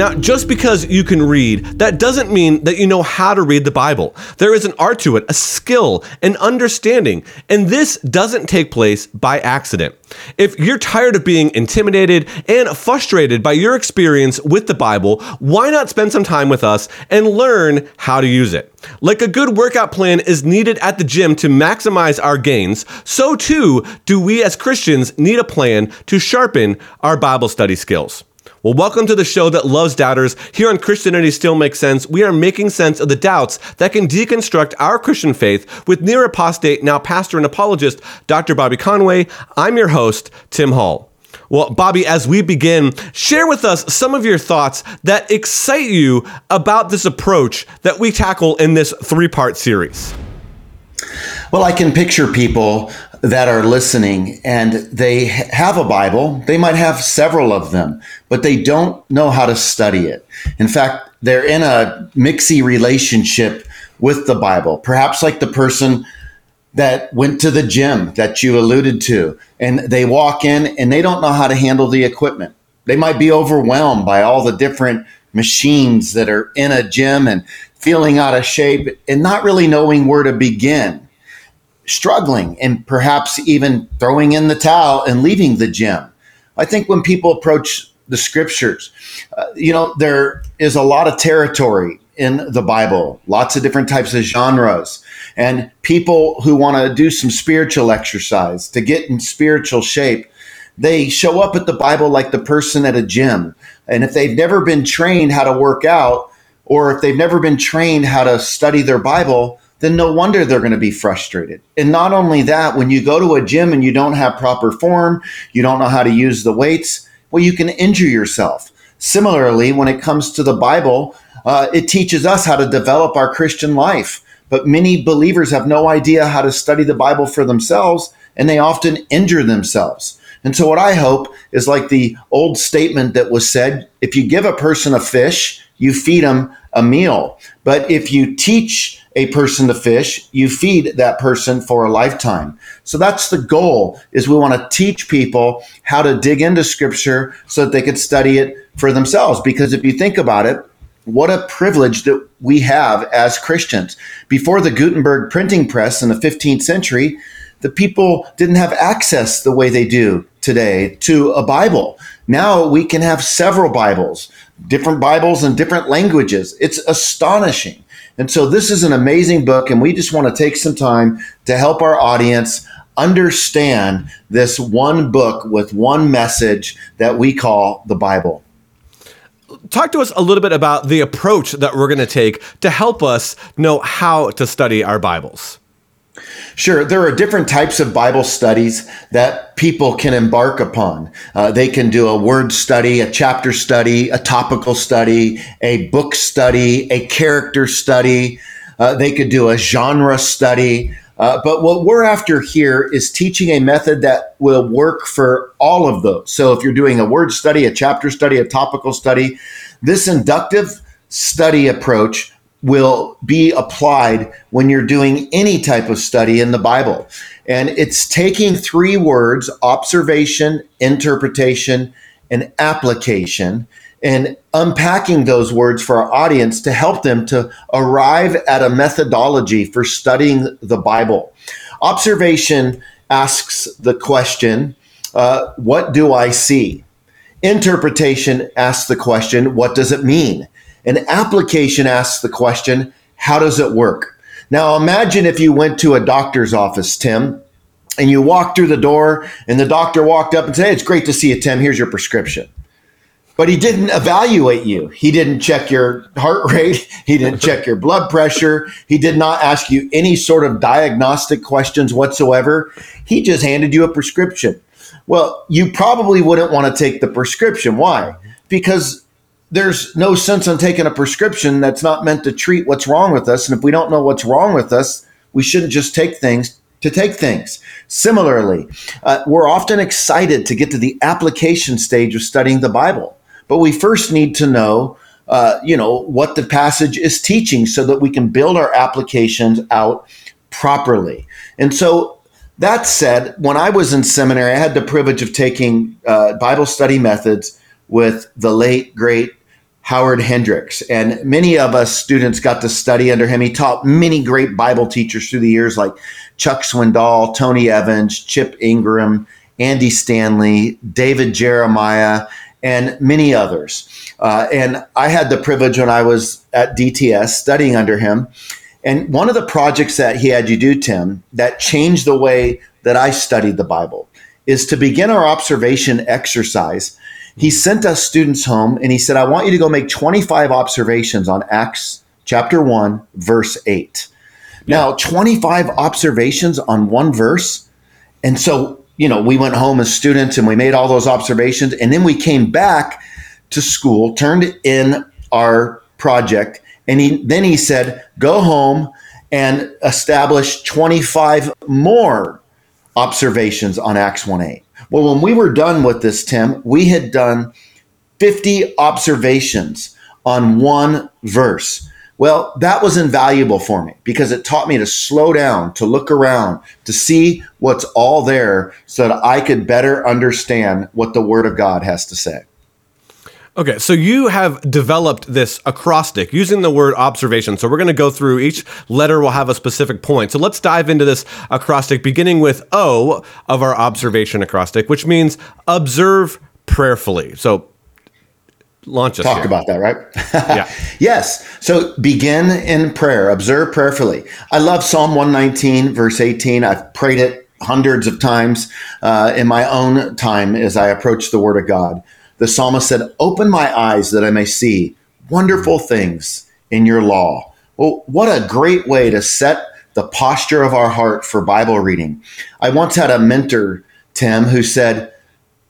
Now, just because you can read, that doesn't mean that you know how to read the Bible. There is an art to it, a skill, an understanding, and this doesn't take place by accident. If you're tired of being intimidated and frustrated by your experience with the Bible, why not spend some time with us and learn how to use it? Like a good workout plan is needed at the gym to maximize our gains, so too do we as Christians need a plan to sharpen our Bible study skills. Well, welcome to the show that loves doubters. Here on Christianity Still Makes Sense, we are making sense of the doubts that can deconstruct our Christian faith with near apostate, now pastor and apologist, Dr. Bobby Conway. I'm your host, Tim Hall. Well, Bobby, as we begin, share with us some of your thoughts that excite you about this approach that we tackle in this three part series. Well, I can picture people that are listening and they have a Bible. They might have several of them, but they don't know how to study it. In fact, they're in a mixy relationship with the Bible, perhaps like the person that went to the gym that you alluded to, and they walk in and they don't know how to handle the equipment. They might be overwhelmed by all the different machines that are in a gym and feeling out of shape and not really knowing where to begin struggling and perhaps even throwing in the towel and leaving the gym. I think when people approach the scriptures, uh, you know, there is a lot of territory in the Bible, lots of different types of genres, and people who want to do some spiritual exercise to get in spiritual shape. They show up at the Bible like the person at a gym. And if they've never been trained how to work out, or if they've never been trained how to study their Bible, then no wonder they're going to be frustrated. And not only that, when you go to a gym and you don't have proper form, you don't know how to use the weights, well, you can injure yourself. Similarly, when it comes to the Bible, uh, it teaches us how to develop our Christian life. But many believers have no idea how to study the Bible for themselves, and they often injure themselves. And so, what I hope is like the old statement that was said if you give a person a fish, you feed them a meal. But if you teach a person to fish, you feed that person for a lifetime. So that's the goal is we want to teach people how to dig into scripture so that they could study it for themselves. Because if you think about it, what a privilege that we have as Christians. Before the Gutenberg printing press in the 15th century, the people didn't have access the way they do today to a Bible. Now we can have several Bibles, different Bibles in different languages. It's astonishing. And so this is an amazing book, and we just want to take some time to help our audience understand this one book with one message that we call the Bible. Talk to us a little bit about the approach that we're going to take to help us know how to study our Bibles. Sure, there are different types of Bible studies that people can embark upon. Uh, they can do a word study, a chapter study, a topical study, a book study, a character study. Uh, they could do a genre study. Uh, but what we're after here is teaching a method that will work for all of those. So if you're doing a word study, a chapter study, a topical study, this inductive study approach will be applied when you're doing any type of study in the Bible. And it's taking three words observation, interpretation, and application and unpacking those words for our audience to help them to arrive at a methodology for studying the Bible. Observation asks the question, uh, What do I see? Interpretation asks the question, What does it mean? An application asks the question, how does it work? Now imagine if you went to a doctor's office, Tim, and you walked through the door and the doctor walked up and said, hey, it's great to see you, Tim. Here's your prescription. But he didn't evaluate you. He didn't check your heart rate. He didn't check your blood pressure. He did not ask you any sort of diagnostic questions whatsoever. He just handed you a prescription. Well, you probably wouldn't want to take the prescription. Why? Because there's no sense in taking a prescription that's not meant to treat what's wrong with us. And if we don't know what's wrong with us, we shouldn't just take things to take things. Similarly, uh, we're often excited to get to the application stage of studying the Bible, but we first need to know, uh, you know, what the passage is teaching so that we can build our applications out properly. And so that said, when I was in seminary, I had the privilege of taking uh, Bible study methods with the late, great Howard Hendricks. And many of us students got to study under him. He taught many great Bible teachers through the years, like Chuck Swindoll, Tony Evans, Chip Ingram, Andy Stanley, David Jeremiah, and many others. Uh, and I had the privilege when I was at DTS studying under him. And one of the projects that he had you do, Tim, that changed the way that I studied the Bible is to begin our observation exercise he sent us students home and he said, I want you to go make 25 observations on Acts chapter 1, verse 8. Yeah. Now, 25 observations on one verse. And so, you know, we went home as students and we made all those observations. And then we came back to school, turned in our project. And he, then he said, go home and establish 25 more observations on Acts 1 8. Well, when we were done with this, Tim, we had done 50 observations on one verse. Well, that was invaluable for me because it taught me to slow down, to look around, to see what's all there so that I could better understand what the Word of God has to say. Okay, so you have developed this acrostic using the word observation. So we're going to go through each letter will have a specific point. So let's dive into this acrostic beginning with O of our observation acrostic, which means observe prayerfully. So launch us. Talk here. about that, right? yeah. yes. So begin in prayer, observe prayerfully. I love Psalm 119, verse 18. I've prayed it hundreds of times uh, in my own time as I approach the Word of God the psalmist said, Open my eyes that I may see wonderful things in your law. Well, what a great way to set the posture of our heart for Bible reading. I once had a mentor, Tim, who said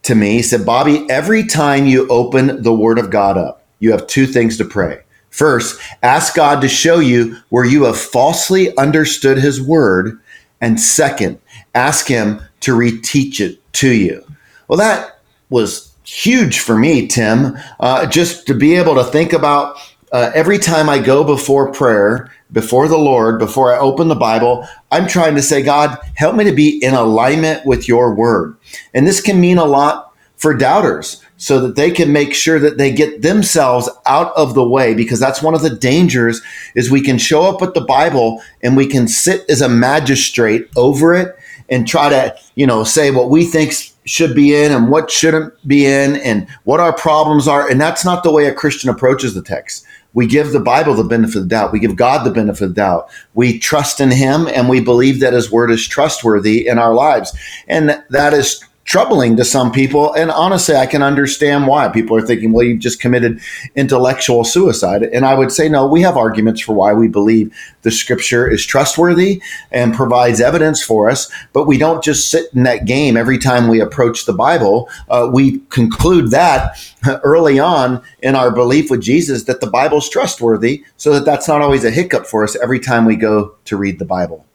to me, he said, Bobby, every time you open the Word of God up, you have two things to pray. First, ask God to show you where you have falsely understood His Word. And second, ask Him to reteach it to you. Well, that was huge for me, Tim, uh, just to be able to think about uh, every time I go before prayer, before the Lord, before I open the Bible, I'm trying to say, God, help me to be in alignment with your word. And this can mean a lot for doubters so that they can make sure that they get themselves out of the way because that's one of the dangers is we can show up with the bible and we can sit as a magistrate over it and try to you know say what we think should be in and what shouldn't be in and what our problems are. And that's not the way a Christian approaches the text. We give the Bible the benefit of the doubt. We give God the benefit of the doubt. We trust in Him and we believe that His word is trustworthy in our lives. And that is troubling to some people. And honestly, I can understand why people are thinking, well, you've just committed intellectual suicide. And I would say, no, we have arguments for why we believe the scripture is trustworthy and provides evidence for us. But we don't just sit in that game every time we approach the Bible. Uh, we conclude that early on in our belief with Jesus that the Bible's trustworthy so that that's not always a hiccup for us every time we go to read the Bible.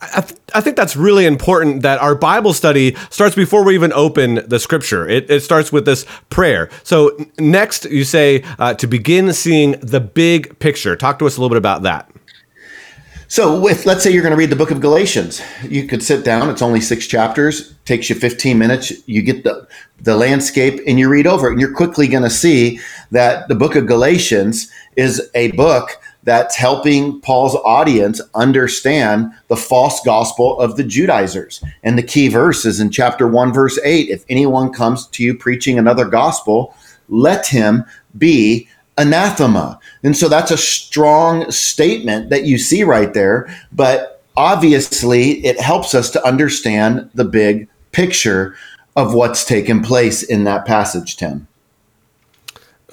I, th- I, think that's really important that our Bible study starts before we even open the scripture. It, it starts with this prayer. So, next, you say uh, to begin seeing the big picture. Talk to us a little bit about that. So, if let's say you're going to read the book of Galatians, you could sit down. It's only six chapters, takes you 15 minutes. You get the the landscape and you read over it, and you're quickly going to see that the book of Galatians is a book that's helping Paul's audience understand the false gospel of the Judaizers. And the key verse is in chapter 1, verse 8 if anyone comes to you preaching another gospel, let him be anathema. And so that's a strong statement that you see right there. But obviously, it helps us to understand the big picture of what's taken place in that passage, Tim.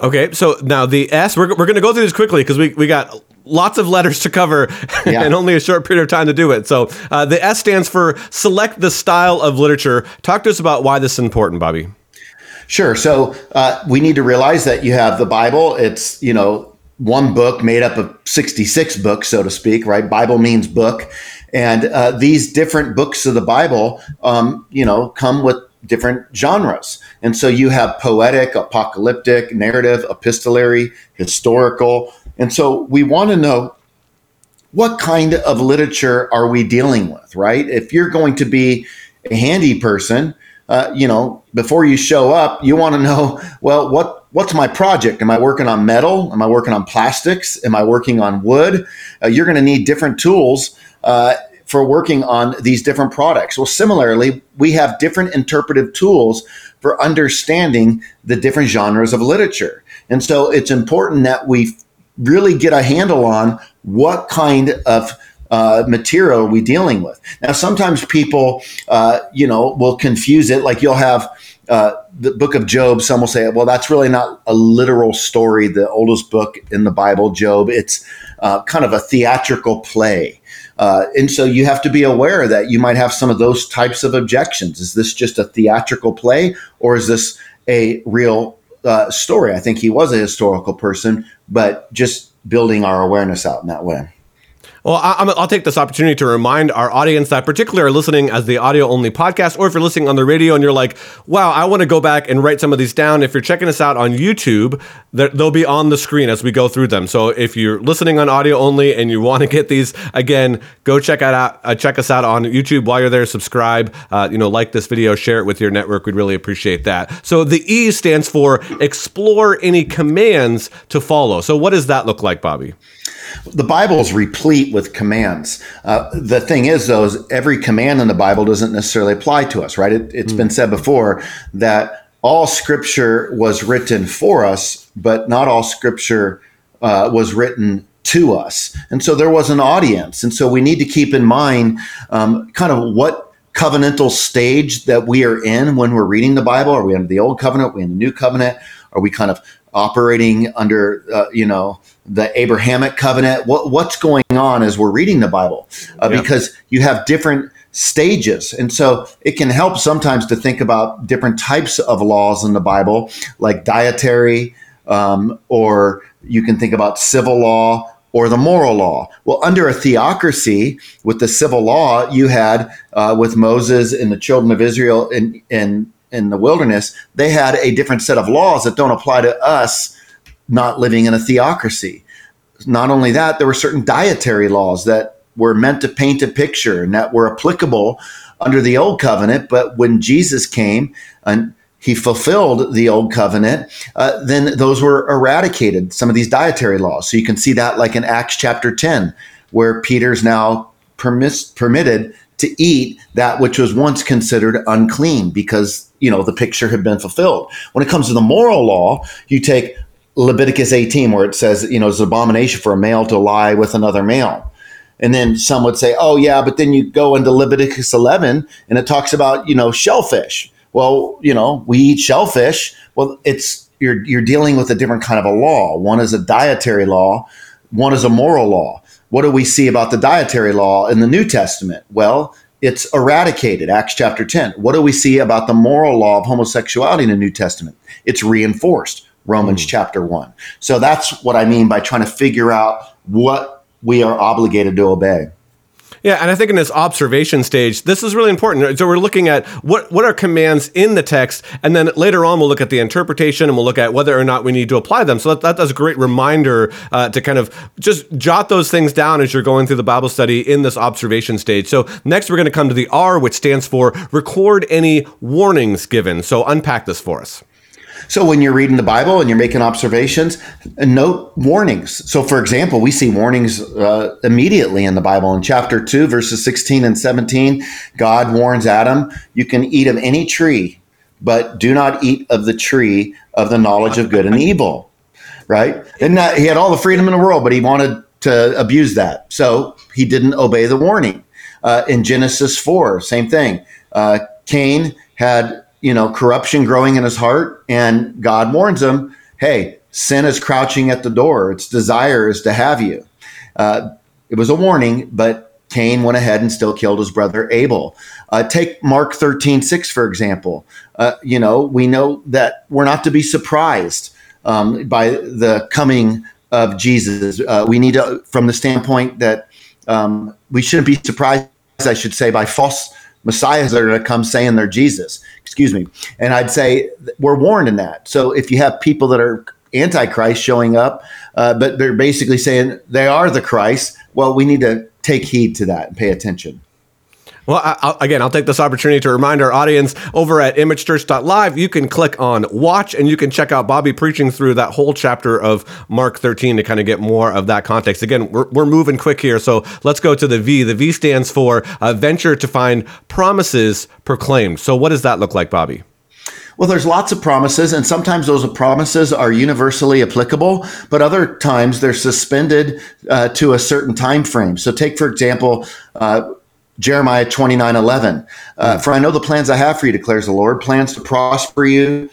Okay, so now the S, we're, we're going to go through this quickly because we, we got lots of letters to cover yeah. and only a short period of time to do it. So uh, the S stands for select the style of literature. Talk to us about why this is important, Bobby. Sure. So uh, we need to realize that you have the Bible. It's, you know, one book made up of 66 books, so to speak, right? Bible means book. And uh, these different books of the Bible, um, you know, come with different genres. And so you have poetic, apocalyptic, narrative, epistolary, historical. And so we want to know what kind of literature are we dealing with, right? If you're going to be a handy person, uh, you know, before you show up, you want to know, well, what what's my project? Am I working on metal? Am I working on plastics? Am I working on wood? Uh, you're going to need different tools uh, for working on these different products. Well, similarly, we have different interpretive tools for understanding the different genres of literature. And so it's important that we really get a handle on what kind of uh, material are we dealing with. Now, sometimes people, uh, you know, will confuse it. Like you'll have uh, the book of Job. Some will say, well, that's really not a literal story, the oldest book in the Bible, Job. It's uh, kind of a theatrical play. Uh, and so you have to be aware that you might have some of those types of objections. Is this just a theatrical play or is this a real uh, story? I think he was a historical person, but just building our awareness out in that way. Well, I, will take this opportunity to remind our audience that, particularly are listening as the audio only podcast, or if you're listening on the radio and you're like, wow, I want to go back and write some of these down. If you're checking us out on YouTube, they'll be on the screen as we go through them. So if you're listening on audio only and you want to get these, again, go check out uh, check us out on YouTube while you're there. Subscribe, uh, you know, like this video, share it with your network. We'd really appreciate that. So the E stands for explore any commands to follow. So what does that look like, Bobby? The Bible is replete with commands. Uh, the thing is, though, is every command in the Bible doesn't necessarily apply to us, right? It, has mm. been said before that all Scripture was written for us, but not all Scripture uh, was written to us. And so there was an audience. And so we need to keep in mind um, kind of what covenantal stage that we are in when we're reading the Bible. Are we under the old covenant? Are we in the new covenant? Are we kind of operating under, uh, you know, the Abrahamic covenant? What, what's going on as we're reading the Bible? Uh, yeah. Because you have different stages. And so it can help sometimes to think about different types of laws in the Bible, like dietary, um, or you can think about civil law or the moral law. Well, under a theocracy with the civil law, you had uh, with Moses and the children of Israel in, in, in the wilderness, they had a different set of laws that don't apply to us not living in a theocracy. Not only that, there were certain dietary laws that were meant to paint a picture and that were applicable under the old covenant. But when Jesus came and he fulfilled the old covenant, uh, then those were eradicated, some of these dietary laws. So you can see that like in Acts chapter 10, where Peter's now permis- permitted to eat that which was once considered unclean because, you know, the picture had been fulfilled. When it comes to the moral law, you take Leviticus 18, where it says, you know, it's an abomination for a male to lie with another male. And then some would say, oh, yeah, but then you go into Leviticus 11 and it talks about, you know, shellfish. Well, you know, we eat shellfish. Well, it's, you're, you're dealing with a different kind of a law. One is a dietary law, one is a moral law. What do we see about the dietary law in the New Testament? Well, it's eradicated, Acts chapter 10. What do we see about the moral law of homosexuality in the New Testament? It's reinforced. Romans mm. chapter 1. So that's what I mean by trying to figure out what we are obligated to obey. Yeah, and I think in this observation stage, this is really important. So we're looking at what what are commands in the text, and then later on we'll look at the interpretation and we'll look at whether or not we need to apply them. So that, that, that's a great reminder uh, to kind of just jot those things down as you're going through the Bible study in this observation stage. So next we're going to come to the R, which stands for record any warnings given. So unpack this for us. So when you're reading the Bible and you're making observations, note warnings. So for example, we see warnings uh, immediately in the Bible. In chapter 2, verses 16 and 17, God warns Adam, you can eat of any tree, but do not eat of the tree of the knowledge of good and evil. Right? And that, he had all the freedom in the world, but he wanted to abuse that. So he didn't obey the warning. Uh, in Genesis 4, same thing. Uh, Cain had you know, corruption growing in his heart. And God warns him, hey, sin is crouching at the door. Its desire is to have you. Uh, it was a warning, but Cain went ahead and still killed his brother Abel. Uh, take Mark 13, 6, for example. Uh, you know, we know that we're not to be surprised um, by the coming of Jesus. Uh, we need to, from the standpoint that um, we shouldn't be surprised, I should say, by false messiahs that are going to come saying they're Jesus. Excuse me. And I'd say we're warned in that. So if you have people that are antichrist showing up, uh, but they're basically saying they are the Christ, well, we need to take heed to that and pay attention. Well, I, again, I'll take this opportunity to remind our audience over at imagechurch.live, you can click on watch and you can check out Bobby preaching through that whole chapter of Mark 13 to kind of get more of that context. Again, we're, we're moving quick here, so let's go to the V. The V stands for uh, venture to find promises proclaimed. So, what does that look like, Bobby? Well, there's lots of promises, and sometimes those promises are universally applicable, but other times they're suspended uh, to a certain time frame. So, take for example, uh, Jeremiah 29 11. Uh, For I know the plans I have for you, declares the Lord plans to prosper you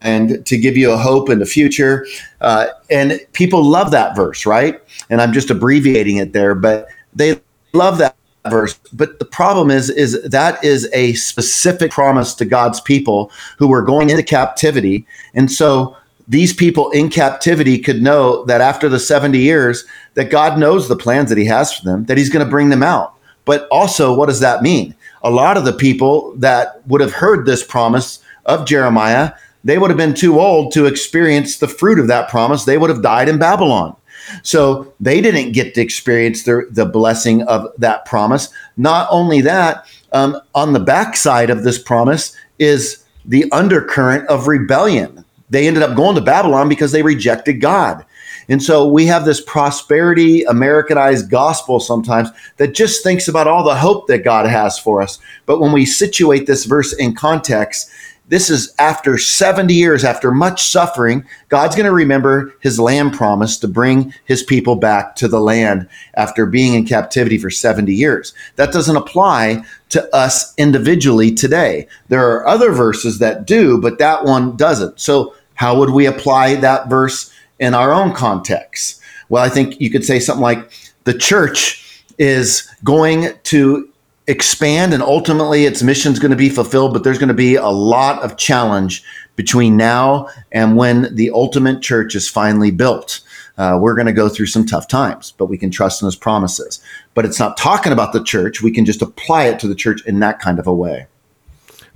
and to give you a hope in the future. Uh, and people love that verse, right? And I'm just abbreviating it there, but they love that verse. But the problem is, is that is a specific promise to God's people who were going into captivity. And so these people in captivity could know that after the 70 years that God knows the plans that he has for them, that he's going to bring them out. But also, what does that mean? A lot of the people that would have heard this promise of Jeremiah, they would have been too old to experience the fruit of that promise. They would have died in Babylon. So they didn't get to experience the, the blessing of that promise. Not only that, um, on the backside of this promise is the undercurrent of rebellion. They ended up going to Babylon because they rejected God. And so we have this prosperity Americanized gospel sometimes that just thinks about all the hope that God has for us. But when we situate this verse in context, this is after 70 years, after much suffering, God's going to remember his land promise to bring his people back to the land after being in captivity for 70 years. That doesn't apply to us individually today. There are other verses that do, but that one doesn't. So, how would we apply that verse in our own context? Well, I think you could say something like the church is going to expand and ultimately its mission is going to be fulfilled but there's going to be a lot of challenge between now and when the ultimate church is finally built. Uh, we're going to go through some tough times but we can trust in his promises. But it's not talking about the church. We can just apply it to the church in that kind of a way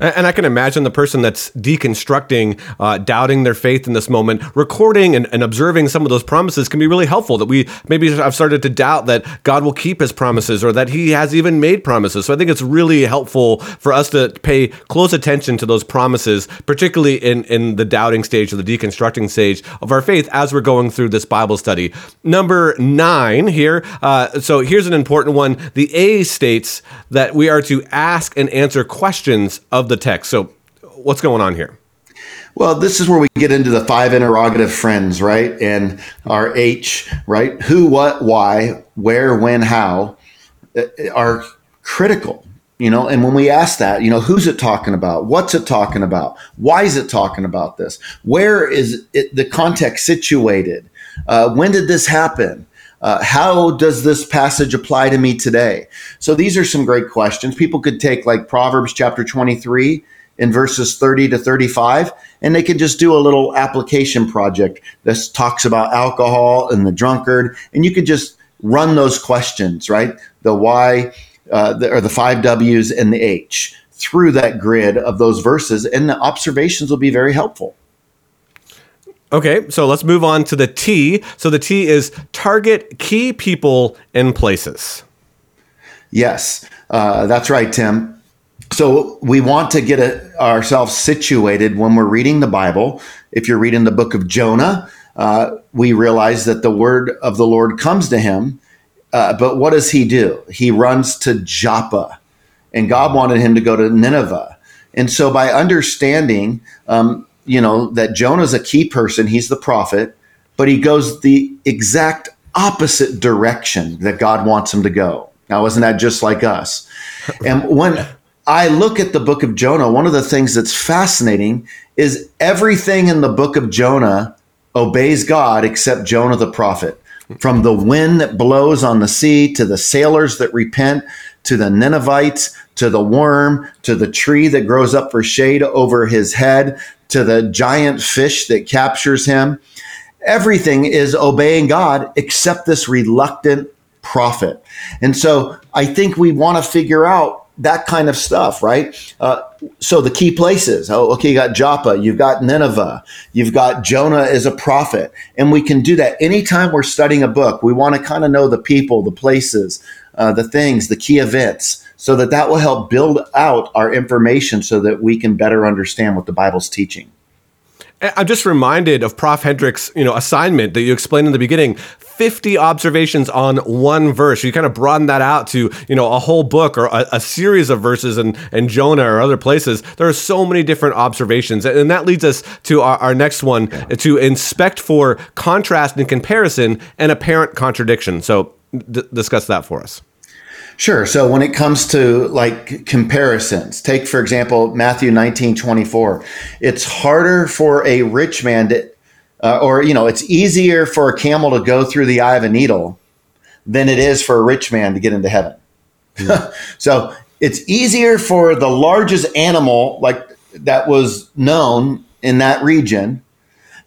and I can imagine the person that's deconstructing, uh, doubting their faith in this moment, recording and, and, observing some of those promises can be really helpful. That we maybe have started to doubt that God will keep his promises or that he has even made promises. So I think it's really helpful for us to pay close attention to those promises, particularly in, in the doubting stage or the deconstructing stage of our faith as we're going through this Bible study. Number nine here. Uh, so here's an important one. The A states that we are to ask and answer questions of the text. So, what's going on here? Well, this is where we get into the five interrogative friends, right? And our H, right? Who, what, why, where, when, how uh, are critical, you know. And when we ask that, you know, who's it talking about? What's it talking about? Why is it talking about this? Where is it, the context situated? Uh, when did this happen? Uh, how does this passage apply to me today? So these are some great questions. People could take like Proverbs chapter 23 in verses 30 to 35, and they could just do a little application project This talks about alcohol and the drunkard, and you could just run those questions, right? The why, uh, the, or the five W's and the H through that grid of those verses, and the observations will be very helpful. Okay, so let's move on to the T. So the T is target key people and places. Yes, uh, that's right, Tim. So we want to get a, ourselves situated when we're reading the Bible. If you're reading the book of Jonah, uh, we realize that the word of the Lord comes to him. Uh, but what does he do? He runs to Joppa, and God wanted him to go to Nineveh. And so, by understanding um, you know, that Jonah's a key person, he's the prophet, but he goes the exact opposite direction that God wants him to go. Now, isn't that just like us? And when I look at the book of Jonah, one of the things that's fascinating is everything in the book of Jonah obeys God except Jonah the prophet. From the wind that blows on the sea to the sailors that repent to the Ninevites to the worm to the tree that grows up for shade over his head to the giant fish that captures him. Everything is obeying God except this reluctant prophet. And so I think we want to figure out that kind of stuff, right? Uh, so the key places. Oh, okay, you got Joppa, you've got Nineveh, you've got Jonah as a prophet, and we can do that anytime we're studying a book. We want to kind of know the people, the places, uh, the things, the key events, so that that will help build out our information so that we can better understand what the Bible's teaching. I'm just reminded of Prof. Hendricks', you know, assignment that you explained in the beginning. 50 observations on one verse. You kind of broaden that out to, you know, a whole book or a, a series of verses and, and Jonah or other places. There are so many different observations. And that leads us to our, our next one to inspect for contrast and comparison and apparent contradiction. So d- discuss that for us. Sure. So when it comes to like comparisons, take for example Matthew 19, 24. It's harder for a rich man to, uh, or you know, it's easier for a camel to go through the eye of a needle than it is for a rich man to get into heaven. Mm. so it's easier for the largest animal like that was known in that region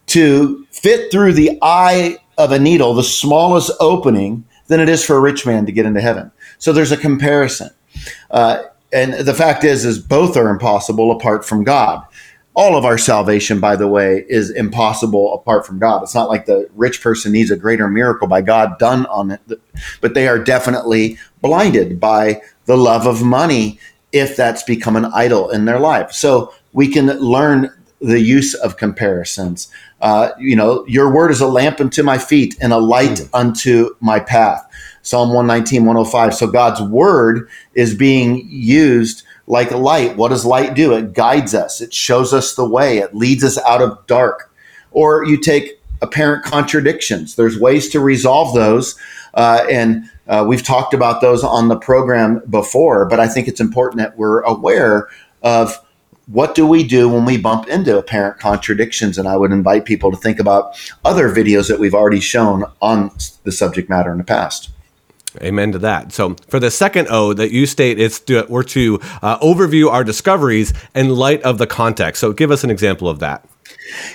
to fit through the eye of a needle, the smallest opening, than it is for a rich man to get into heaven. So there's a comparison. Uh, and the fact is, is both are impossible apart from God. All of our salvation, by the way, is impossible apart from God. It's not like the rich person needs a greater miracle by God done on it, but they are definitely blinded by the love of money if that's become an idol in their life. So we can learn the use of comparisons. Uh, you know, your word is a lamp unto my feet and a light mm. unto my path. Psalm 119, 105. So God's word is being used like light. What does light do? It guides us, it shows us the way, it leads us out of dark. Or you take apparent contradictions, there's ways to resolve those. Uh, and uh, we've talked about those on the program before, but I think it's important that we're aware of what do we do when we bump into apparent contradictions? And I would invite people to think about other videos that we've already shown on the subject matter in the past. Amen to that. So, for the second O that you state, it's to, we're to uh, overview our discoveries in light of the context. So, give us an example of that.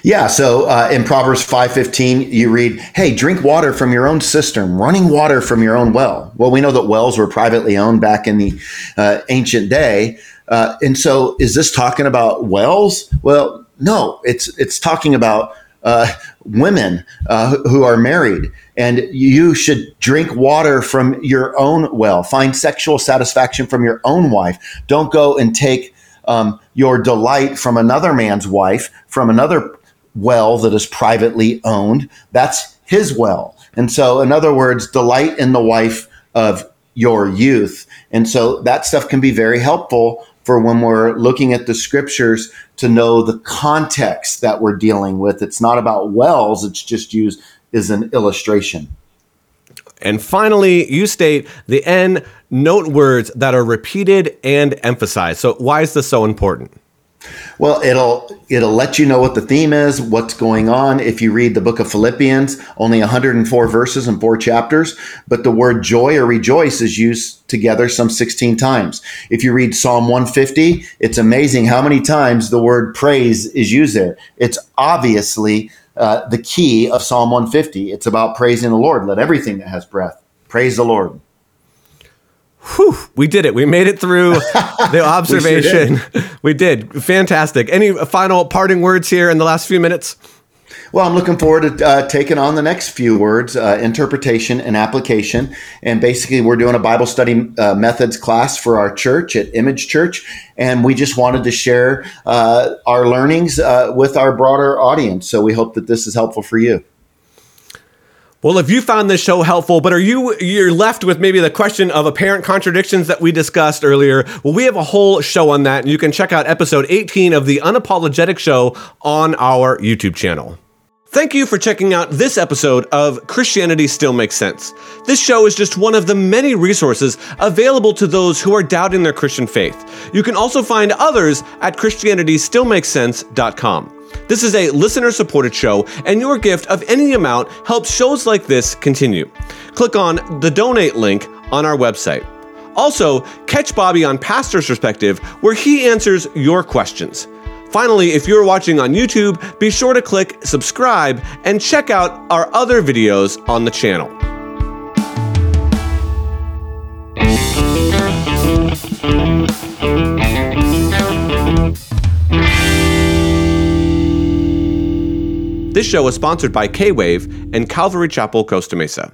Yeah, so uh, in Proverbs 5:15 you read, "Hey, drink water from your own cistern, running water from your own well." Well, we know that wells were privately owned back in the uh, ancient day. Uh, and so is this talking about wells? Well, no, it's it's talking about uh, women uh, who are married, and you should drink water from your own well. Find sexual satisfaction from your own wife. Don't go and take um, your delight from another man's wife, from another well that is privately owned. That's his well. And so, in other words, delight in the wife of your youth. And so that stuff can be very helpful for when we're looking at the scriptures to know the context that we're dealing with. It's not about wells, it's just used as an illustration. And finally, you state the N note words that are repeated and emphasized. So, why is this so important? Well, it'll it'll let you know what the theme is, what's going on. If you read the book of Philippians, only 104 verses and four chapters, but the word joy or rejoice is used together some 16 times. If you read Psalm 150, it's amazing how many times the word praise is used there. It's obviously uh, the key of Psalm 150. It's about praising the Lord. Let everything that has breath praise the Lord. Whew, we did it. We made it through the observation. we, sure did. we did. Fantastic. Any final parting words here in the last few minutes? Well, I'm looking forward to uh, taking on the next few words uh, interpretation and application. And basically, we're doing a Bible study uh, methods class for our church at Image Church. And we just wanted to share uh, our learnings uh, with our broader audience. So we hope that this is helpful for you. Well, if you found this show helpful, but are you you're left with maybe the question of apparent contradictions that we discussed earlier? Well, we have a whole show on that, and you can check out episode 18 of the Unapologetic Show on our YouTube channel. Thank you for checking out this episode of Christianity Still Makes Sense. This show is just one of the many resources available to those who are doubting their Christian faith. You can also find others at ChristianityStillMakesSense.com. This is a listener supported show, and your gift of any amount helps shows like this continue. Click on the donate link on our website. Also, catch Bobby on Pastor's Perspective, where he answers your questions. Finally, if you're watching on YouTube, be sure to click subscribe and check out our other videos on the channel. This show is sponsored by K Wave and Calvary Chapel, Costa Mesa.